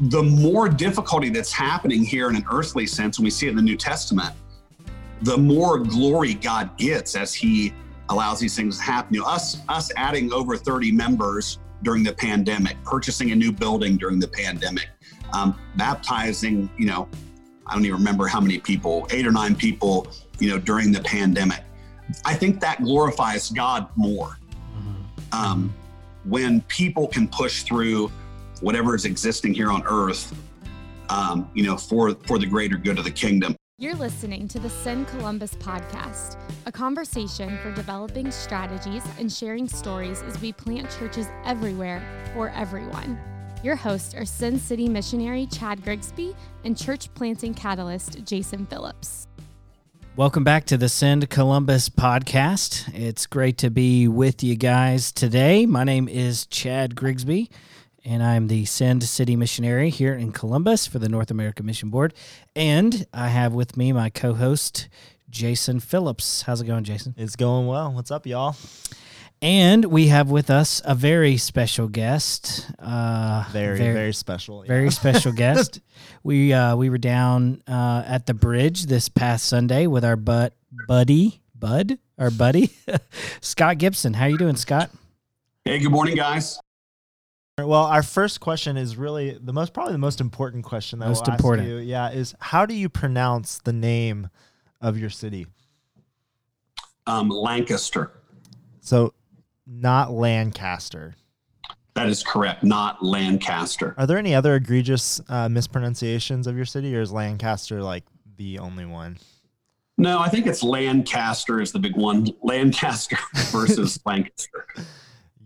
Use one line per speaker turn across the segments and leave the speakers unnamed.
the more difficulty that's happening here in an earthly sense, when we see it in the New Testament, the more glory God gets as He allows these things to happen. You know, us us adding over 30 members during the pandemic, purchasing a new building during the pandemic, um, baptizing, you know, I don't even remember how many people, eight or nine people, you know, during the pandemic. I think that glorifies God more. Um, when people can push through whatever is existing here on earth, um, you know, for for the greater good of the kingdom.
You're listening to the Send Columbus podcast, a conversation for developing strategies and sharing stories as we plant churches everywhere for everyone. Your hosts are Send City missionary Chad Grigsby and church planting catalyst Jason Phillips.
Welcome back to the Send Columbus podcast. It's great to be with you guys today. My name is Chad Grigsby and I'm the Send City missionary here in Columbus for the North American Mission Board. And I have with me my co host, Jason Phillips. How's it going, Jason?
It's going well. What's up, y'all?
And we have with us a very special guest.
Uh, very, very, very special.
Yeah. Very special guest. we uh, we were down uh, at the bridge this past Sunday with our butt buddy, Bud, our buddy, Scott Gibson. How you doing, Scott?
Hey, good morning, guys.
Well, our first question is really the most, probably the most important question that most we'll important. ask you. Yeah, is how do you pronounce the name of your city?
Um, Lancaster.
So, not Lancaster.
That is correct, not Lancaster.
Are there any other egregious uh, mispronunciations of your city, or is Lancaster like the only one?
No, I think it's Lancaster is the big one. Lancaster versus Lancaster.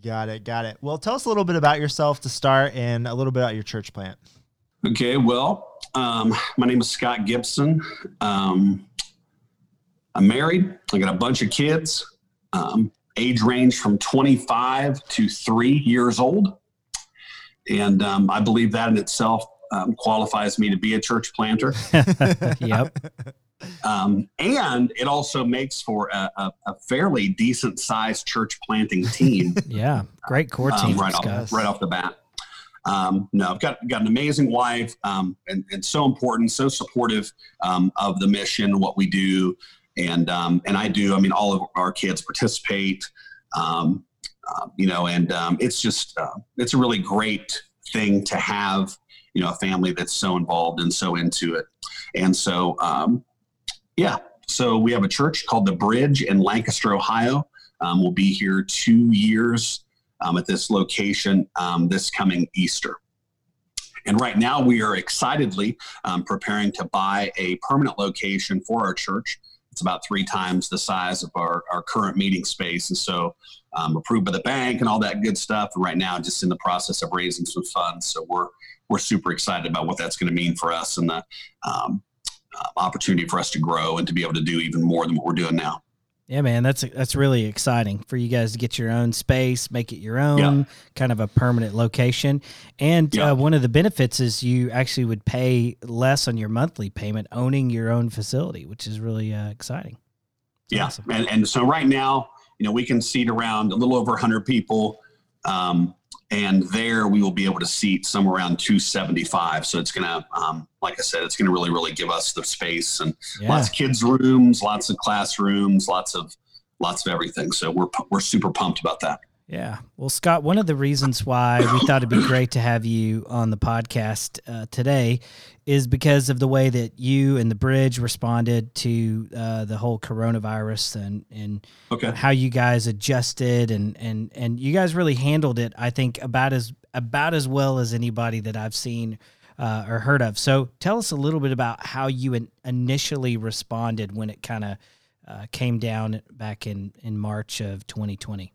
Got it. Got it. Well, tell us a little bit about yourself to start and a little bit about your church plant.
Okay. Well, um, my name is Scott Gibson. Um, I'm married. I got a bunch of kids, um, age range from 25 to three years old. And um, I believe that in itself um, qualifies me to be a church planter.
yep.
Um, and it also makes for a, a, a fairly decent sized church planting team.
yeah, great core um, team.
Um, right, off, right off the bat. Um, no, I've got got an amazing wife, um, and, and so important, so supportive um, of the mission, what we do, and um, and I do. I mean, all of our kids participate, um, uh, you know, and um, it's just uh, it's a really great thing to have, you know, a family that's so involved and so into it, and so um, yeah. So we have a church called The Bridge in Lancaster, Ohio. Um, we'll be here two years um, at this location um, this coming Easter. And right now, we are excitedly um, preparing to buy a permanent location for our church. It's about three times the size of our, our current meeting space. And so, um, approved by the bank and all that good stuff. And right now, just in the process of raising some funds. So, we're, we're super excited about what that's going to mean for us and the um, opportunity for us to grow and to be able to do even more than what we're doing now.
Yeah, man, that's that's really exciting for you guys to get your own space, make it your own, yeah. kind of a permanent location. And yeah. uh, one of the benefits is you actually would pay less on your monthly payment owning your own facility, which is really uh, exciting.
It's yeah, awesome. and and so right now, you know, we can seat around a little over 100 people. Um, and there we will be able to seat somewhere around 275 so it's going to um, like i said it's going to really really give us the space and yeah. lots of kids rooms lots of classrooms lots of lots of everything. So we're we're super pumped about that
yeah. Well, Scott, one of the reasons why we thought it'd be great to have you on the podcast uh, today is because of the way that you and the bridge responded to uh, the whole coronavirus and and okay. how you guys adjusted and and and you guys really handled it. I think about as about as well as anybody that I've seen uh, or heard of. So, tell us a little bit about how you in, initially responded when it kind of uh, came down back in in March of 2020.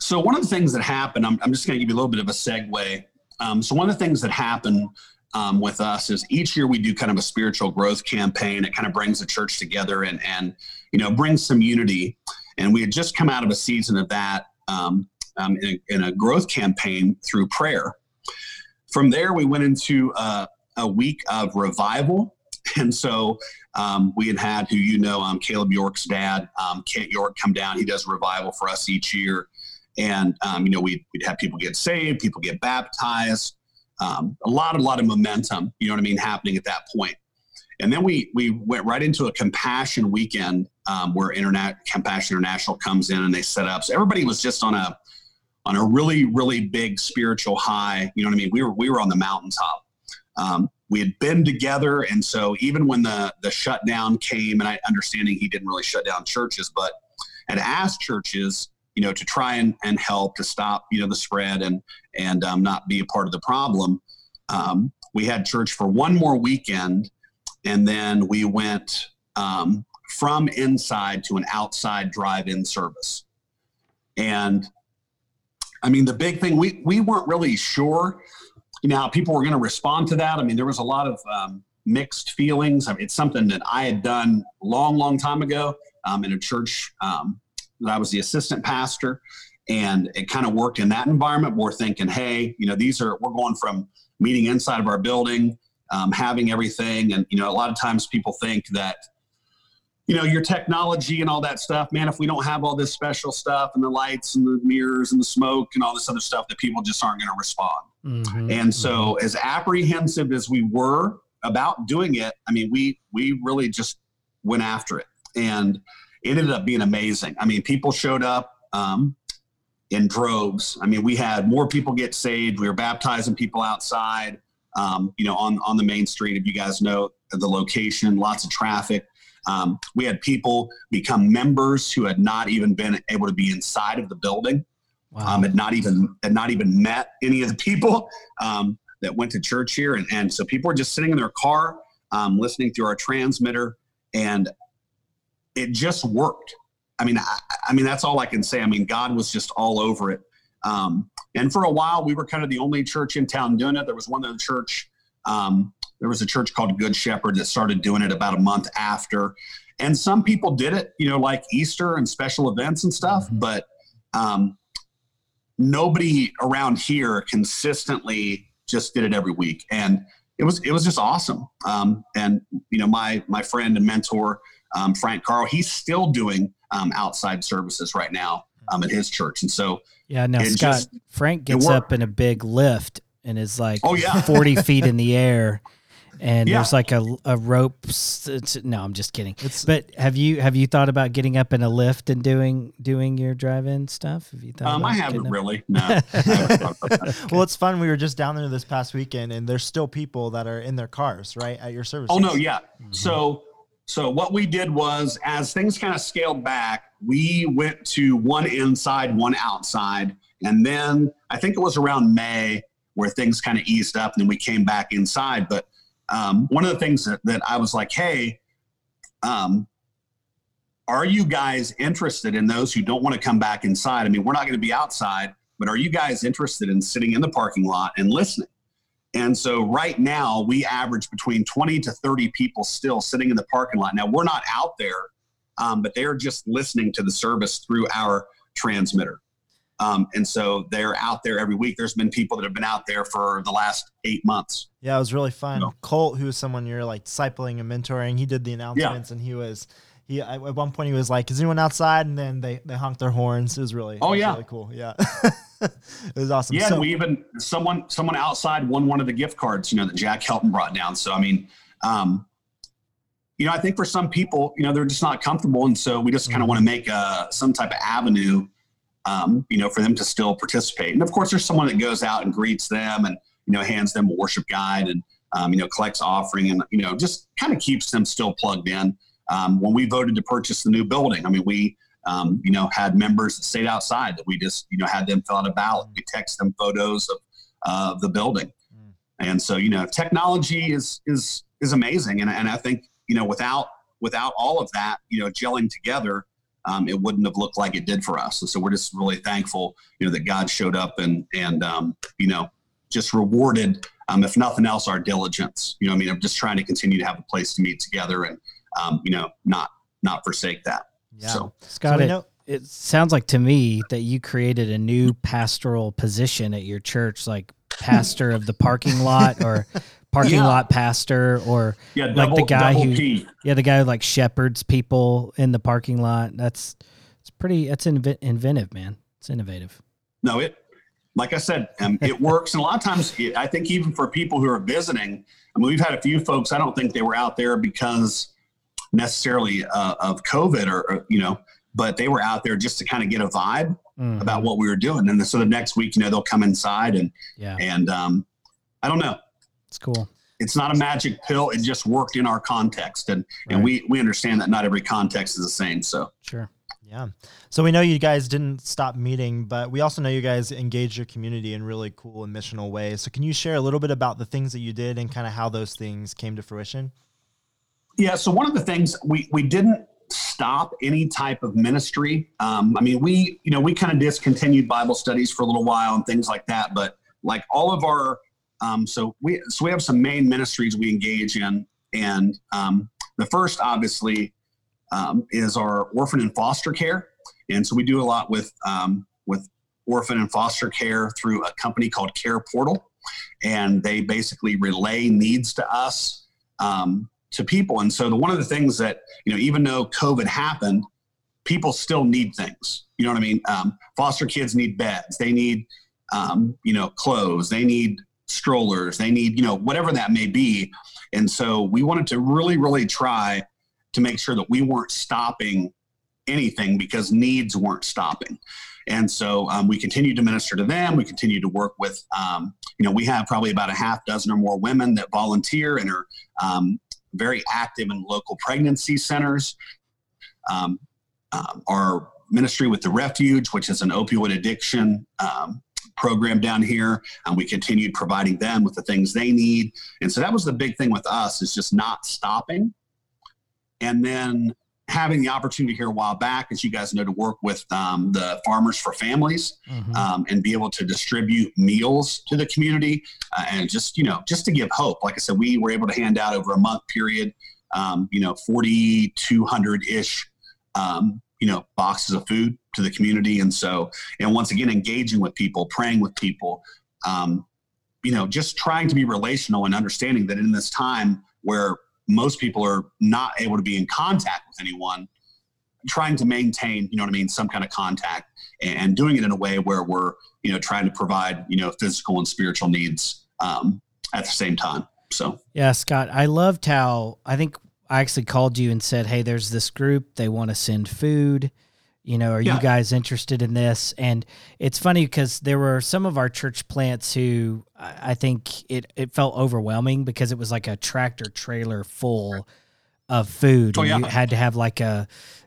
So one of the things that happened, I'm, I'm just going to give you a little bit of a segue. Um, so one of the things that happened um, with us is each year we do kind of a spiritual growth campaign. It kind of brings the church together and and you know brings some unity. And we had just come out of a season of that um, um in, a, in, a, growth campaign through prayer. From there, we went into a, a week of revival. And so um, we had had who you know, um, Caleb York's dad, Kent York, come down. He does revival for us each year and um, you know we'd, we'd have people get saved people get baptized um, a lot, a lot of momentum. You know what I mean, happening at that point. And then we we went right into a compassion weekend um, where Internet Compassion International comes in and they set up. So everybody was just on a on a really really big spiritual high. You know what I mean? We were we were on the mountaintop. Um, we had been together, and so even when the the shutdown came, and I understanding he didn't really shut down churches, but had asked churches, you know, to try and, and help to stop you know the spread and and um, not be a part of the problem. Um, we had church for one more weekend, and then we went um, from inside to an outside drive-in service. And I mean, the big thing we we weren't really sure, you know, how people were going to respond to that. I mean, there was a lot of um, mixed feelings. I mean, it's something that I had done long, long time ago um, in a church um, that I was the assistant pastor, and it kind of worked in that environment. We're thinking, hey, you know, these are we're going from meeting inside of our building, um, having everything, and you know, a lot of times people think that you know, your technology and all that stuff, man, if we don't have all this special stuff and the lights and the mirrors and the smoke and all this other stuff, that people just aren't going to respond. Mm-hmm. And so, mm-hmm. as apprehensive as we were about doing it, I mean, we we really just went after it, and it ended up being amazing. I mean, people showed up um, in droves. I mean, we had more people get saved. We were baptizing people outside, um, you know, on on the main street. If you guys know the location, lots of traffic. Um, we had people become members who had not even been able to be inside of the building, wow. um, had not even had not even met any of the people um, that went to church here, and, and so people were just sitting in their car, um, listening through our transmitter, and it just worked. I mean, I, I, mean that's all I can say. I mean, God was just all over it. Um, and for a while, we were kind of the only church in town doing it. There was one other church um, there was a church called Good Shepherd that started doing it about a month after. And some people did it, you know, like Easter and special events and stuff, mm-hmm. but um, nobody around here consistently just did it every week. And it was it was just awesome. Um, and you know, my my friend and mentor um, Frank Carl, he's still doing um, outside services right now um, at his church. And so
yeah, now Scott just, Frank gets up in a big lift and is like oh, yeah. 40 feet in the air and yeah. there's like a, a rope no i'm just kidding. It's, but have you have you thought about getting up in a lift and doing doing your drive-in stuff? Have you thought
um, i haven't really no.
Well it's fun. We were just down there this past weekend and there's still people that are in their cars right at your service
oh no yeah. Mm-hmm. so so what we did was as things kind of scaled back we went to one inside one outside and then i think it was around may where things kind of eased up and then we came back inside but um, one of the things that, that I was like, hey, um, are you guys interested in those who don't want to come back inside? I mean, we're not going to be outside, but are you guys interested in sitting in the parking lot and listening? And so right now we average between 20 to 30 people still sitting in the parking lot. Now we're not out there, um, but they're just listening to the service through our transmitter. Um, and so they're out there every week. There's been people that have been out there for the last eight months.
Yeah, it was really fun. You know? Colt, who is someone you're like discipling and mentoring, he did the announcements yeah. and he was he at one point he was like, "Is anyone outside?" And then they they honked their horns. It was really
oh
was
yeah
really cool. Yeah, it was awesome.
Yeah, so, we even someone someone outside won one of the gift cards. You know that Jack Helton brought down. So I mean, um, you know, I think for some people, you know, they're just not comfortable, and so we just kind of mm-hmm. want to make a some type of avenue um, you know, for them to still participate. And of course, there's someone that goes out and greets them and, you know, hands them a worship guide and, um, you know, collects offering and, you know, just kind of keeps them still plugged in. Um, when we voted to purchase the new building, I mean, we, um, you know, had members that stayed outside that we just, you know, had them fill out a ballot. We text them photos of uh, the building. Mm. And so, you know, technology is, is, is amazing. And, and I think, you know, without, without all of that, you know, gelling together, um, it wouldn't have looked like it did for us. And so we're just really thankful, you know, that God showed up and and um, you know just rewarded, um, if nothing else, our diligence. You know, I mean, I'm just trying to continue to have a place to meet together and um, you know not not forsake that.
Yeah, so, Scott, so it, know- it sounds like to me that you created a new pastoral position at your church, like pastor of the parking lot or parking yeah. lot pastor or
yeah,
like the guy who
P.
yeah the guy who like shepherds people in the parking lot that's it's pretty that's inv- inventive man it's innovative
no it like I said, um, it works. And a lot of times, it, I think even for people who are visiting, I mean, we've had a few folks. I don't think they were out there because necessarily uh, of COVID or, or, you know, but they were out there just to kind of get a vibe mm-hmm. about what we were doing. And so the next week, you know, they'll come inside and yeah, and um, I don't know.
It's cool.
It's not a magic pill. It just worked in our context, and right. and we we understand that not every context is the same. So
sure.
Yeah. So we know you guys didn't stop meeting, but we also know you guys engage your community in really cool and missional ways. So can you share a little bit about the things that you did and kind of how those things came to fruition?
Yeah. So one of the things we we didn't stop any type of ministry. Um, I mean, we you know we kind of discontinued Bible studies for a little while and things like that, but like all of our um, so we so we have some main ministries we engage in, and um, the first obviously um, is our orphan and foster care. And so we do a lot with um, with orphan and foster care through a company called Care Portal, and they basically relay needs to us um, to people. And so the, one of the things that you know, even though COVID happened, people still need things. You know what I mean? Um, foster kids need beds. They need um, you know clothes. They need strollers. They need you know whatever that may be. And so we wanted to really, really try to make sure that we weren't stopping anything because needs weren't stopping. And so um, we continue to minister to them. We continue to work with, um, you know, we have probably about a half dozen or more women that volunteer and are um, very active in local pregnancy centers. Um, um, our ministry with the Refuge, which is an opioid addiction um, program down here, and we continued providing them with the things they need. And so that was the big thing with us is just not stopping and then having the opportunity here a while back, as you guys know, to work with um, the Farmers for Families mm-hmm. um, and be able to distribute meals to the community uh, and just, you know, just to give hope. Like I said, we were able to hand out over a month period, um, you know, 4,200 ish, um, you know, boxes of food to the community. And so, and once again, engaging with people, praying with people, um, you know, just trying to be relational and understanding that in this time where most people are not able to be in contact with anyone trying to maintain you know what i mean some kind of contact and doing it in a way where we're you know trying to provide you know physical and spiritual needs um, at the same time. So.
Yeah scott i loved how i think i actually called you and said hey there's this group. They want to send food you know are yeah. you guys interested in this and it's funny because there were some of our church plants who i think it, it felt overwhelming because it was like a tractor trailer full of food oh, yeah. you had to have like a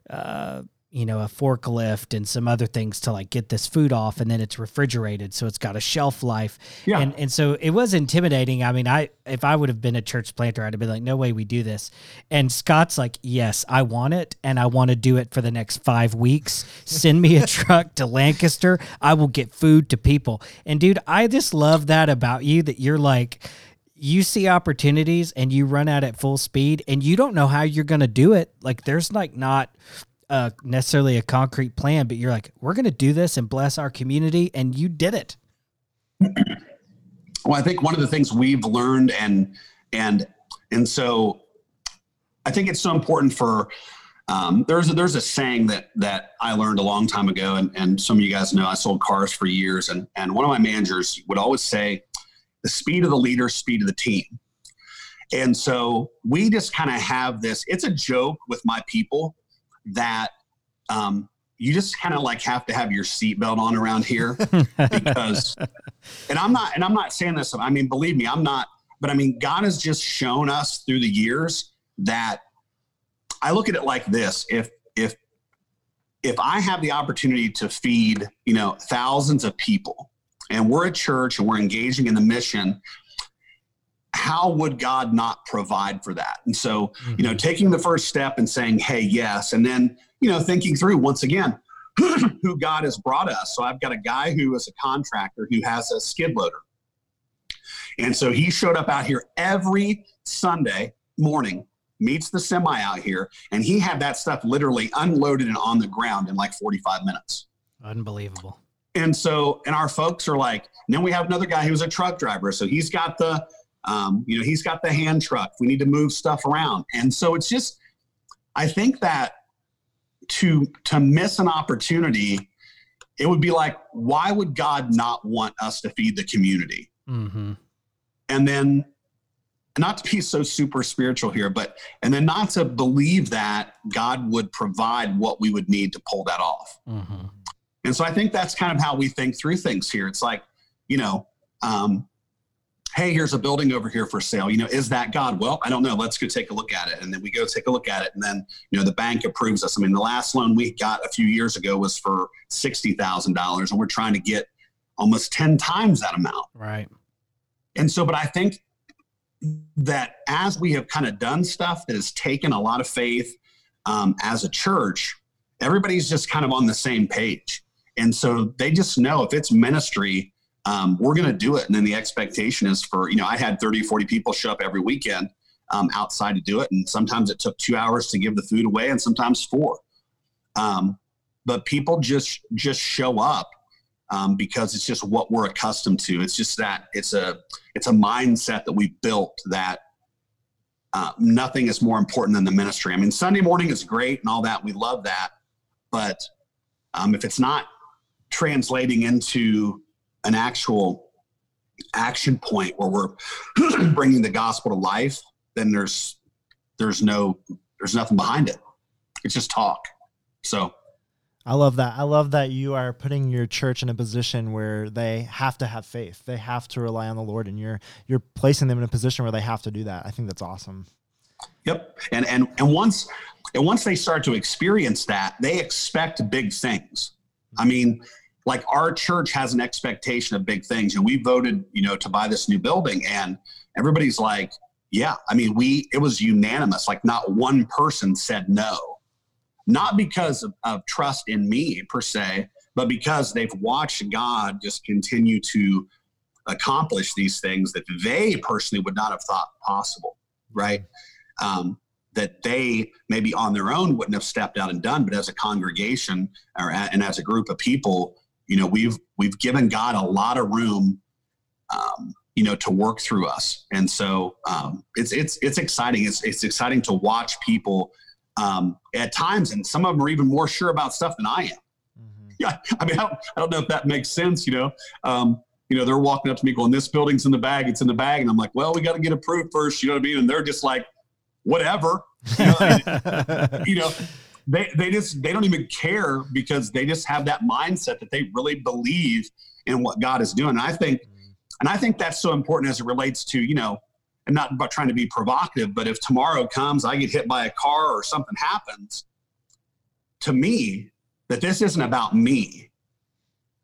uh, you know, a forklift and some other things to like get this food off and then it's refrigerated. So it's got a shelf life. Yeah. And, and so it was intimidating. I mean, I, if I would have been a church planter, I'd have been like, no way we do this. And Scott's like, yes, I want it. And I want to do it for the next five weeks. Send me a truck to Lancaster. I will get food to people. And dude, I just love that about you that you're like, you see opportunities and you run out at full speed and you don't know how you're going to do it. Like there's like not necessarily a concrete plan, but you're like, we're going to do this and bless our community, and you did it.
Well, I think one of the things we've learned, and and and so, I think it's so important for. Um, there's a, there's a saying that that I learned a long time ago, and, and some of you guys know I sold cars for years, and and one of my managers would always say, "The speed of the leader, speed of the team." And so we just kind of have this. It's a joke with my people that um, you just kind of like have to have your seatbelt on around here because, and I'm not, and I'm not saying this. I mean, believe me, I'm not. But I mean, God has just shown us through the years that I look at it like this: if if if I have the opportunity to feed, you know, thousands of people, and we're a church and we're engaging in the mission, how would God not provide for that? And so, mm-hmm. you know, mm-hmm. taking the first step and saying, hey, yes, and then, you know, thinking through once again who God has brought us. So I've got a guy who is a contractor who has a skid loader. And so he showed up out here every Sunday morning, meets the semi out here, and he had that stuff literally unloaded and on the ground in like 45 minutes.
Unbelievable.
And so, and our folks are like, then we have another guy who's a truck driver. So he's got the um, you know, he's got the hand truck. We need to move stuff around. And so it's just, I think that to to miss an opportunity it would be like, why would God not want us to feed the community?
Mm-hmm.
And then, not to be so super spiritual here, but and then not to believe that God would provide what we would need to pull that off.
Mm-hmm.
And so I think that's kind of how we think through things here. It's like, you know, um, hey, here's a building over here for sale. You know, is that God? Well, I don't know. Let's go take a look at it. And then we go take a look at it. And then, you know, the bank approves us. I mean, the last loan we got a few years ago was for $60,000 and we're trying to get almost 10 times that amount.
Right.
And so, but I think that as we have kind of done stuff that has taken a lot of faith um, as a church, everybody's just kind of on the same page. And so they just know if it's ministry, um, we're going to do it. And then the expectation is for, you know, I had 30, 40 people show up every weekend um, outside to do it. And sometimes it took two hours to give the food away and sometimes four. Um, but people just, just show up um, because it's just what we're accustomed to. It's just that it's a, it's a mindset that we built that uh, nothing is more important than the ministry. I mean, Sunday morning is great and all that. We love that. But um, if it's not translating into an actual action point where we're bringing the gospel to life, then there's there's no there's nothing behind it. It's just talk. So
I love that. I love that you are putting your church in a position where they have to have faith. They have to rely on the Lord and you're you're placing them in a position where they have to do that. I think that's awesome.
Yep. And and and once and once they start to experience that, they expect big things. I mean, like our church has an expectation of big things and we voted you know to buy this new building and everybody's like yeah i mean we it was unanimous. Like not one person said no. Not because of, of trust in me per se but because they've watched god just continue to accomplish these things that they personally would not have thought possible right? Um, that they maybe on their own wouldn't have stepped out and done but as a congregation or and as a group of people you know we've we've given god a lot of room um, you know to work through us. And so um, it's it's it's exciting. It's it's exciting to watch people um, at times and some of them are even more sure about stuff than i am. Mm-hmm. yeah i mean I don't, I don't, know if that makes sense you know? Um, you know they're walking up to me going this building's in the bag it's in the bag and i'm like well we got to get approved first you know what i mean? And they're just like whatever. You know, you know they they just they don't even care because they just have that mindset that they really believe in what God is doing. And I think and I think that's so important as it relates to, you know, and not about trying to be provocative, but if tomorrow comes, I get hit by a car or something happens, to me, that this isn't about me,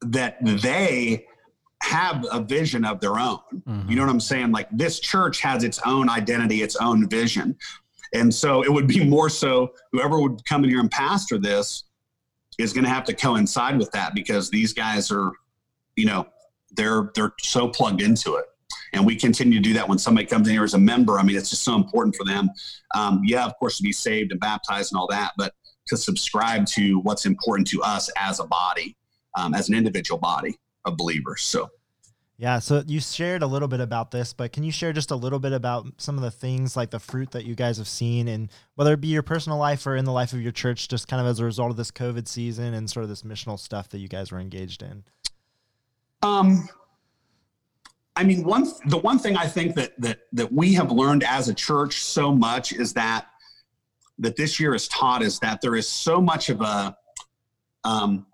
that they have a vision of their own. Mm-hmm. You know what I'm saying? Like this church has its own identity, its own vision. And so it would be more so whoever would come in here and pastor this is going to have to coincide with that because these guys are, you know, they're they're so plugged into it. And we continue to do that when somebody comes in here as a member. I mean, it's just so important for them. Um, yeah, of course, to be saved and baptized and all that, but to subscribe to what's important to us as a body, um, as an individual body of believers. So
yeah, so you shared a little bit about this, but can you share just a little bit about some of the things like the fruit that you guys have seen and whether it be your personal life or in the life of your church, just kind of as a result of this COVID season and sort of this missional stuff that you guys were engaged in?
Um, I mean, one the one thing I think that that that we have learned as a church so much is that that this year has taught is that there is so much of a um,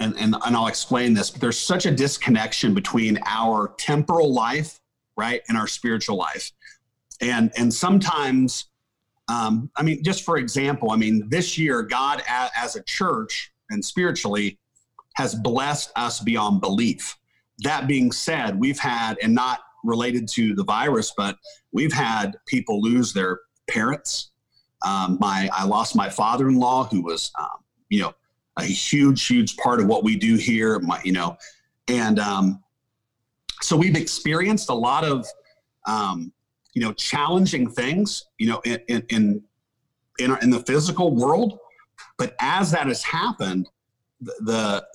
and, and, and I'll explain this, but there's such a disconnection between our temporal life, right, and our spiritual life. And, and sometimes, um, I mean, just for example, I mean, this year, God a, as a church and spiritually has blessed us beyond belief. That being said, we've had, and not related to the virus, but we've had people lose their parents. Um, my, I lost my father-in-law who was, um, you know, a huge, huge part of what we do here. My, you know, and um, so we've experienced a lot of, um, you know, challenging things, you know, in in in, in, our, in the physical world. But as that has happened, the, the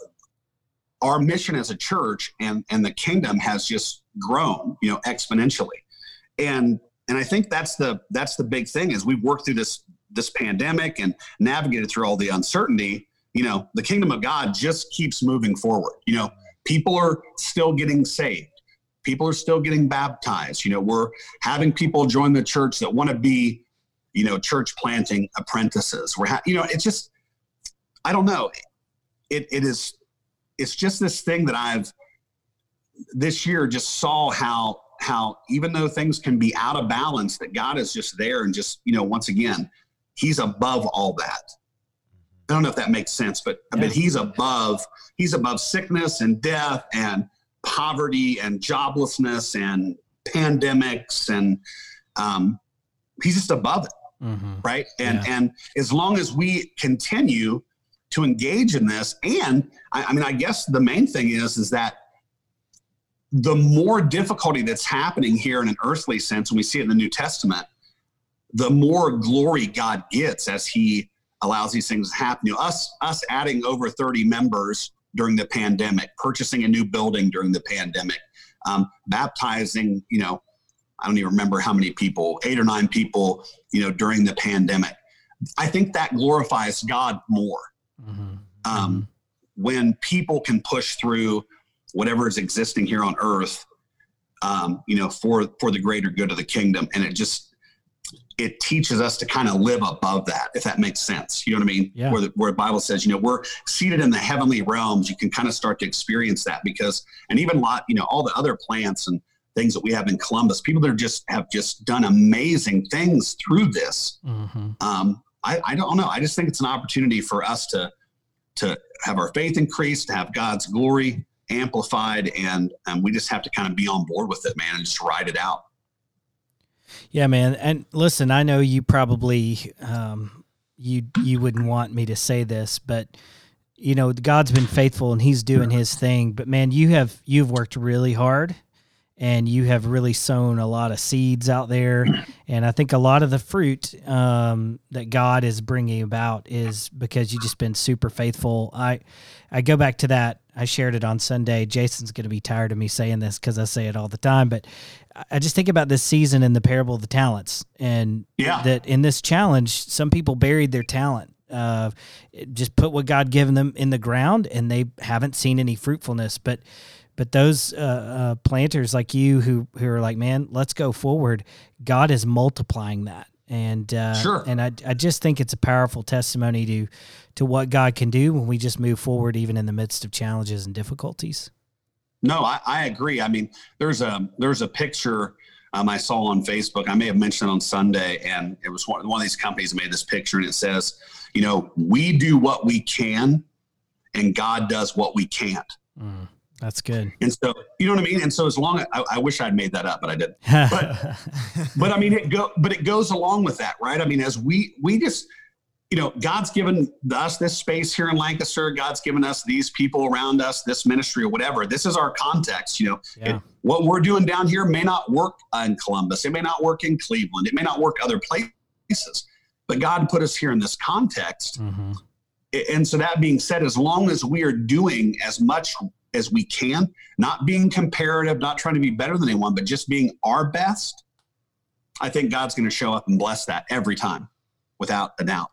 our mission as a church and and the kingdom has just grown, you know, exponentially. And and I think that's the that's the big thing is we've worked through this this pandemic and navigated through all the uncertainty you know, the kingdom of God just keeps moving forward. You know, people are still getting saved. People are still getting baptized. You know, we're having people join the church that want to be, you know, church planting apprentices. We're, ha- you know, it's just, I don't know. It, it is, it's just this thing that I've this year just saw how, how even though things can be out of balance, that God is just there and just, you know, once again, he's above all that. I don't know if that makes sense, but yeah. but he's above he's above sickness and death and poverty and joblessness and pandemics and um, he's just above it, mm-hmm. right? And yeah. and as long as we continue to engage in this, and I, I mean, I guess the main thing is is that the more difficulty that's happening here in an earthly sense, and we see it in the New Testament, the more glory God gets as He allows these things to happen. You know, us us adding over 30 members during the pandemic, purchasing a new building during the pandemic, um, baptizing, you know, I don't even remember how many people, eight or nine people, you know, during the pandemic. I think that glorifies God more. Mm-hmm. Um, when people can push through whatever is existing here on earth, um, you know, for for the greater good of the kingdom, and it just it teaches us to kind of live above that, if that makes sense. You know what I mean? Yeah. Where the, where the Bible says, you know, we're seated in the heavenly realms. You can kind of start to experience that because, and even a lot, you know, all the other plants and things that we have in Columbus, people that are just have just done amazing things through this. Mm-hmm. Um, I, I don't know. I just think it's an opportunity for us to to have our faith increased, to have God's glory amplified, and and we just have to kind of be on board with it, man, and just ride it out.
Yeah, man. And listen, I know you probably um, you you wouldn't want me to say this, but you know, God's been faithful and he's doing his thing, but man, you have you've worked really hard and you have really sown a lot of seeds out there. And i think a lot of the fruit um, that god is bringing about is because you just been super faithful. I i go back to that. I shared it on sunday. Jason's going to be tired of me saying this because i say it all the time but I just think about this season in the parable of the talents, and yeah. that in this challenge, some people buried their talent. Uh, just put what God given them in the ground, and they haven't seen any fruitfulness. But but those uh, uh, planters like you who who are like, man, let's go forward. God is multiplying that, and uh, sure. And I I just think it's a powerful testimony to to what God can do when we just move forward, even in the midst of challenges and difficulties.
No, I, I agree. I mean, there's a there's a picture um, I saw on Facebook. I may have mentioned it on Sunday, and it was one, one of these companies made this picture, and it says, you know, we do what we can, and God does what we can't.
Mm, that's good.
And so, you know what I mean. And so, as long as I, I wish I'd made that up, but I didn't. But, but I mean, it go, but it goes along with that, right? I mean, as we we just you know, God's given us this space here in Lancaster. God's given us these people around us, this ministry or whatever. This is our context. You know, yeah. it, what we're doing down here may not work in Columbus. It may not work in Cleveland. It may not work other places. But God put us here in this context. Mm-hmm. And so, that being said, as long as we are doing as much as we can, not being comparative, not trying to be better than anyone, but just being our best, I think God's going to show up and bless that every time without a doubt.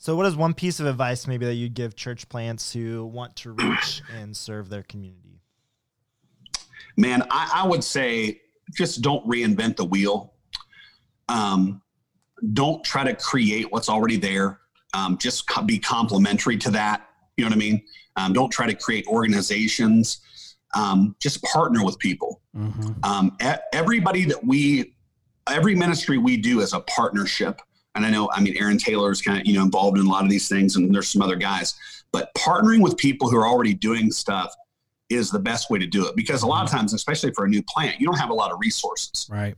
So,
so what is one piece of advice maybe that you'd give church plants who want to reach and serve their community?
Man, I, I would say just don't reinvent the wheel. Um, don't try to create what's already there. Um, just co- be complementary to that. You know what I mean? Um, don't try to create organizations. Um, just partner with people. Mm-hmm. Um, everybody that we, every ministry we do is a partnership and I know, I mean, Aaron Taylor is kind of, you know, involved in a lot of these things and there's some other guys, but partnering with people who are already doing stuff is the best way to do it because a lot of mm-hmm. times, especially for a new plant, you don't have a lot of resources.
Right.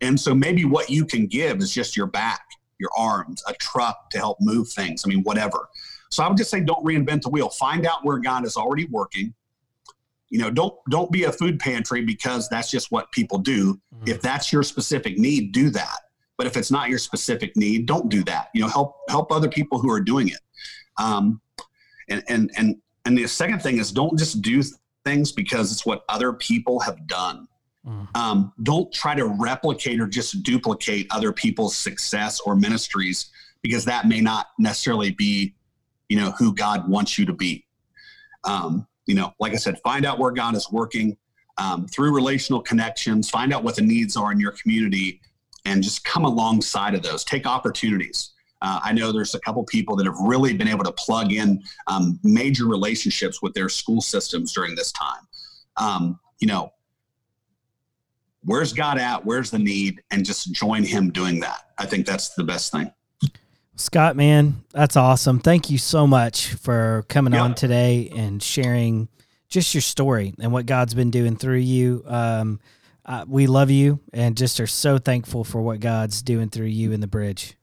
And so maybe what you can give is just your back, your arms, a truck to help move things. I mean, whatever. So I would just say don't reinvent the wheel. Find out where God is already working. You know, don't don't be a food pantry because that's just what people do. Mm-hmm. If that's your specific need, do that. But if it's not your specific need, don't do that. You know, help help other people who are doing it. Um, and and and and the second thing is don't just do things because it's what other people have done. Mm. Um, don't try to replicate or just duplicate other people's success or ministries because that may not necessarily be you know, who God wants you to be. Um, you know, like I said, find out where God is working um, through relational connections, find out what the needs are in your community, and just come alongside of those. Take opportunities. Uh, I know there's a couple people that have really been able to plug in um, major relationships with their school systems during this time. Um, you know, where's God at? Where's the need? And just join Him doing that. I think that's the best thing.
Scott, man, that's awesome. Thank you so much for coming yep. on today and sharing just your story and what God's been doing through you. Um, uh, we love you and just are so thankful for what God's doing through you in the bridge.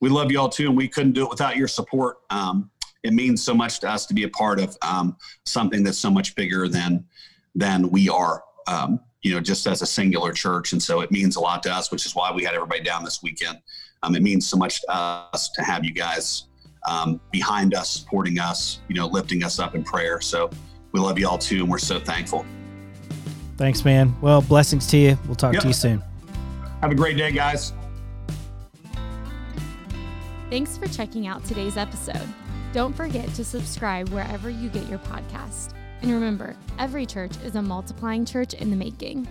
We love you all too, and we couldn't do it without your support. Um, it means so much to us to be a part of um, something that's so much bigger than than we are. Um, you know, just as a singular church, and so it means a lot to us, which is why we had everybody down this weekend. Um, it means so much to us to have you guys um, behind us, supporting us, you know, lifting us up in prayer. So we love you all too, and we're so thankful.
Thanks, man. Well, blessings to you. We'll talk yep. to you soon.
Have a great day, guys.
Thanks for checking out today's episode. Don't forget to subscribe wherever you get your podcast. And remember, every church is a multiplying church in the making.